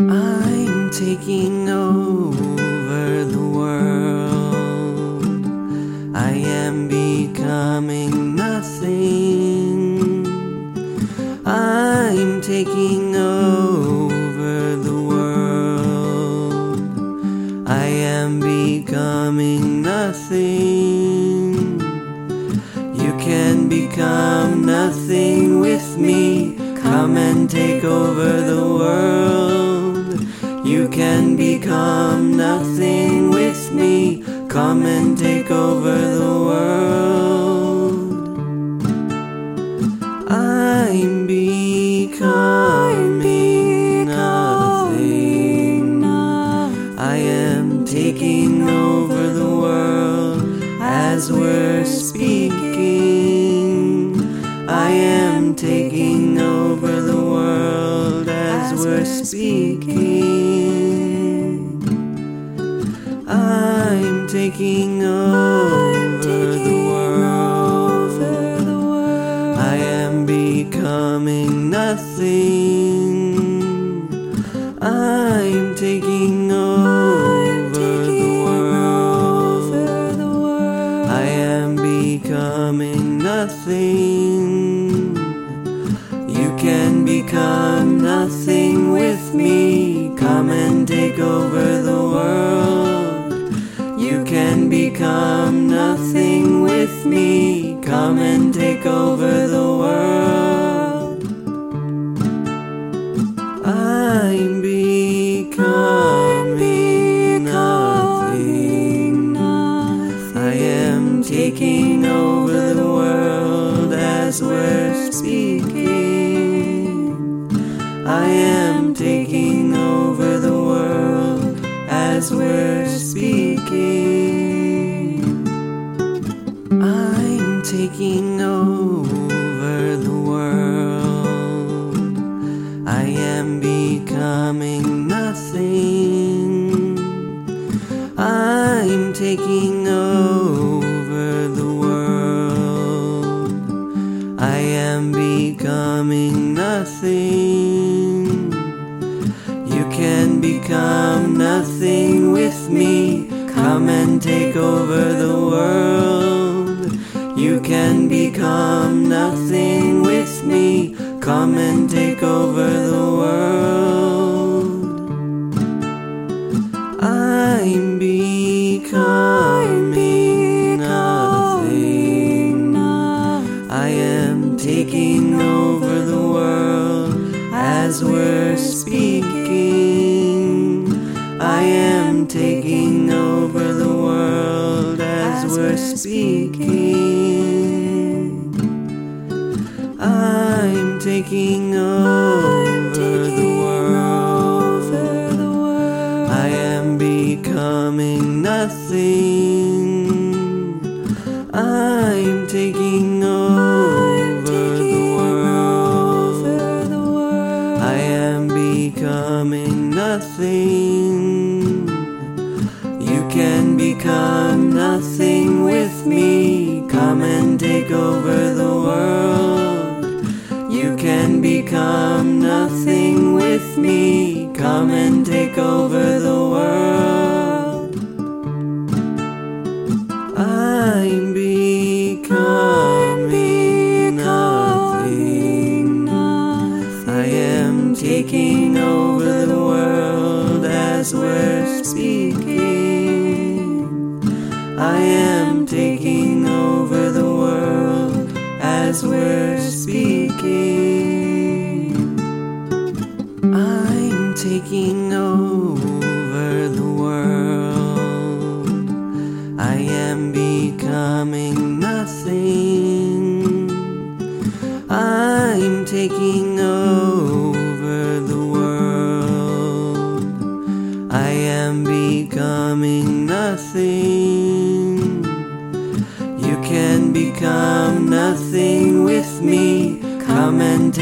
I'm taking over the world. I am becoming nothing. I'm taking over the world. I am becoming nothing. You can become nothing with me. Come and take over the world. Can become nothing with me. Come and take over the world. I'm becoming nothing. I am taking over the world as we're speaking. I am taking over the world as we're speaking. I'm taking take over the world. I'm becoming nothing. I am taking over the world as we're speaking. I am taking over the world as we're speaking. I'm taking taking over the world. I am becoming nothing. You can become nothing with me. Come and take over the world. You can become nothing with me. Come and take over the world. I am taking over the world as we're speaking. I'm taking can become nothing with me. Come and take over the world. I'm becoming nothing. I am taking over the world as we're speaking. I am taking over the world as we're speaking.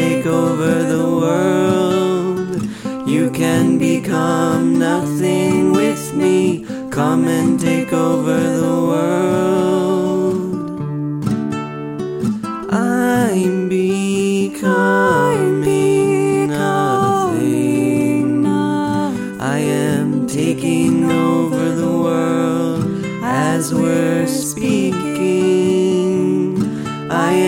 take over the world. You can become nothing with me. Come and take over the world. I'm becoming nothing. I am taking over the world as we're speaking. I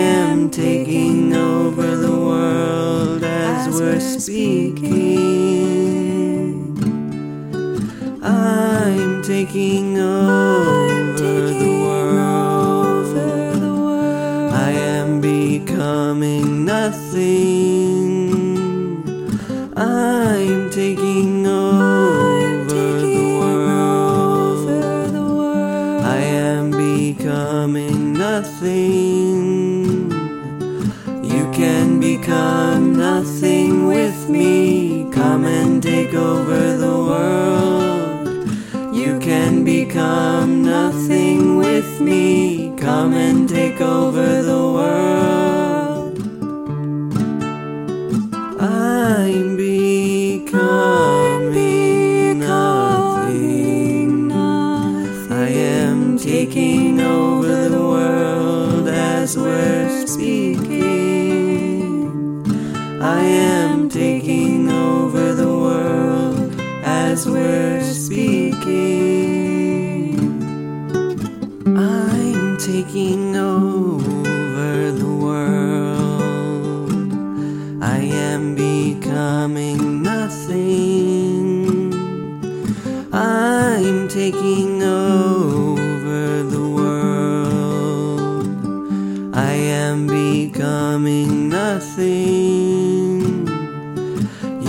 I'm taking over the world. I am becoming nothing. Me. Come and take over the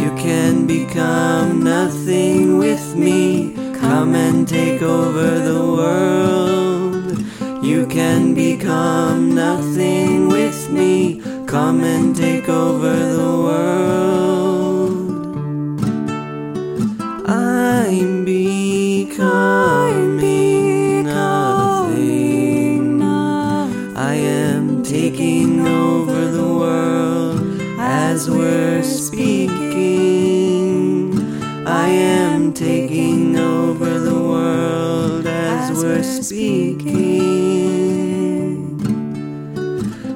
You can become nothing with me. Come and take over the world. You can become nothing with me. Come and take over the world. I'm becoming nothing. I am taking over the world as we're speaking. Speaking.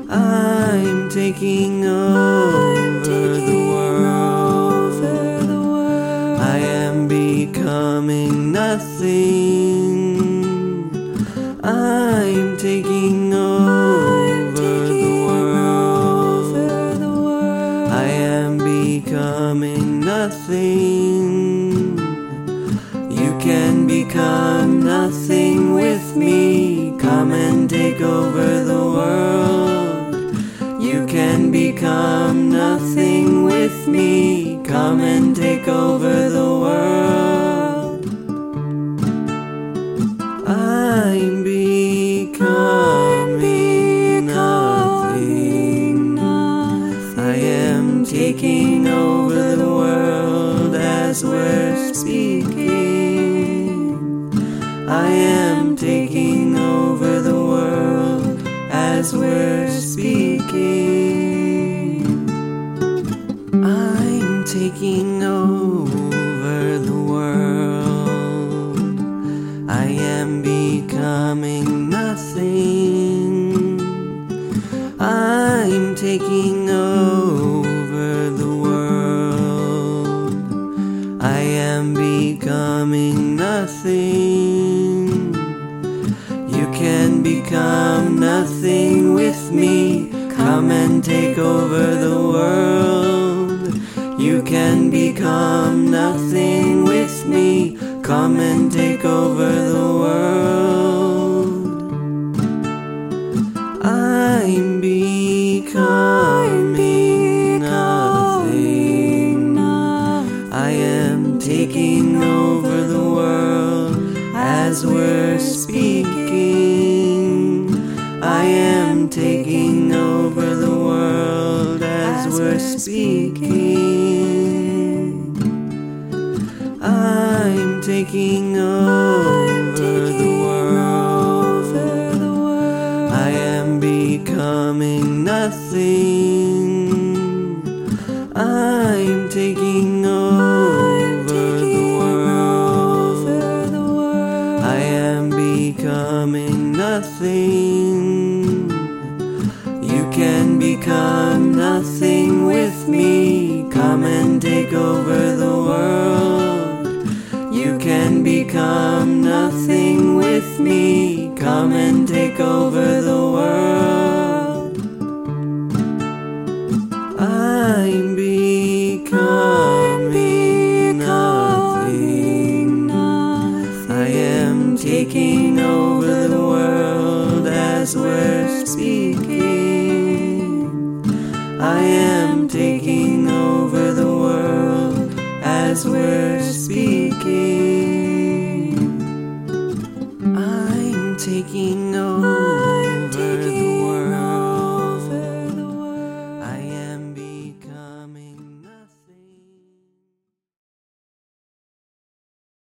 I'm taking over the world. I am becoming nothing. I'm taking over the world. I am becoming nothing. Become nothing with me. Come and take over the world. You can become nothing with me. Come and take over the world. I'm becoming nothing. I am taking over the world as we're speaking. I'm taking over the world. I am becoming nothing. I'm taking over the world. I am becoming nothing. You can become nothing with me. Come and take over the world. You can become nothing with me. Come and take over the world. We're speaking. I'm taking over the world. I am becoming nothing. I'm taking over the world. I am becoming nothing. me. Come and take over the world. You can become nothing with me. Come and take over the world. I'm becoming, nothing. I am taking over the world as well. Speaking.